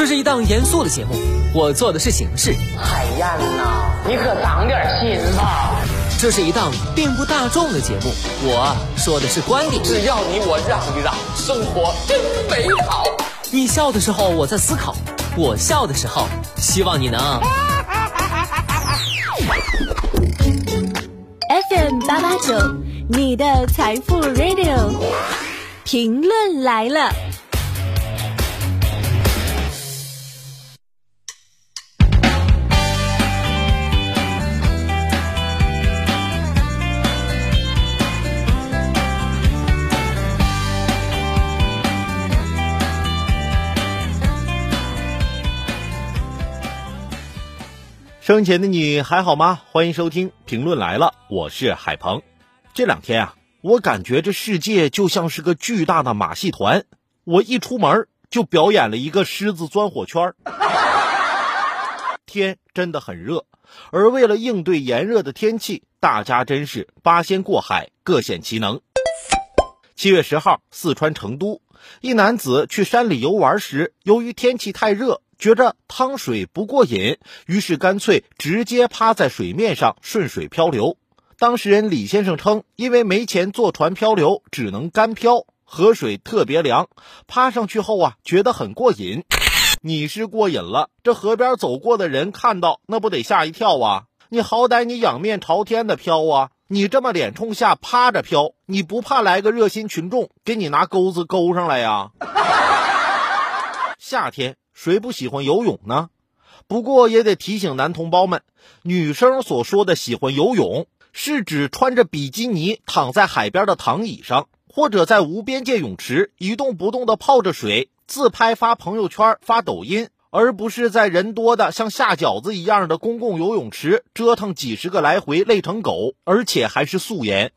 这是一档严肃的节目，我做的是形式。海燕呐，你可长点心吧！这是一档并不大众的节目，我说的是观点。只要你我让一让，生活真美好。你笑的时候我在思考，我笑的时候希望你能。FM 八八九，你的财富 Radio，评论来了。生前的你还好吗？欢迎收听评论来了，我是海鹏。这两天啊，我感觉这世界就像是个巨大的马戏团，我一出门就表演了一个狮子钻火圈。天真的很热，而为了应对炎热的天气，大家真是八仙过海，各显其能。七月十号，四川成都，一男子去山里游玩时，由于天气太热。觉着汤水不过瘾，于是干脆直接趴在水面上顺水漂流。当事人李先生称，因为没钱坐船漂流，只能干漂，河水特别凉，趴上去后啊，觉得很过瘾。你是过瘾了，这河边走过的人看到，那不得吓一跳啊？你好歹你仰面朝天的漂啊，你这么脸冲下趴着漂，你不怕来个热心群众给你拿钩子勾上来呀？夏天。谁不喜欢游泳呢？不过也得提醒男同胞们，女生所说的喜欢游泳，是指穿着比基尼躺在海边的躺椅上，或者在无边界泳池一动不动的泡着水，自拍发朋友圈、发抖音，而不是在人多的像下饺子一样的公共游泳池折腾几十个来回累成狗，而且还是素颜。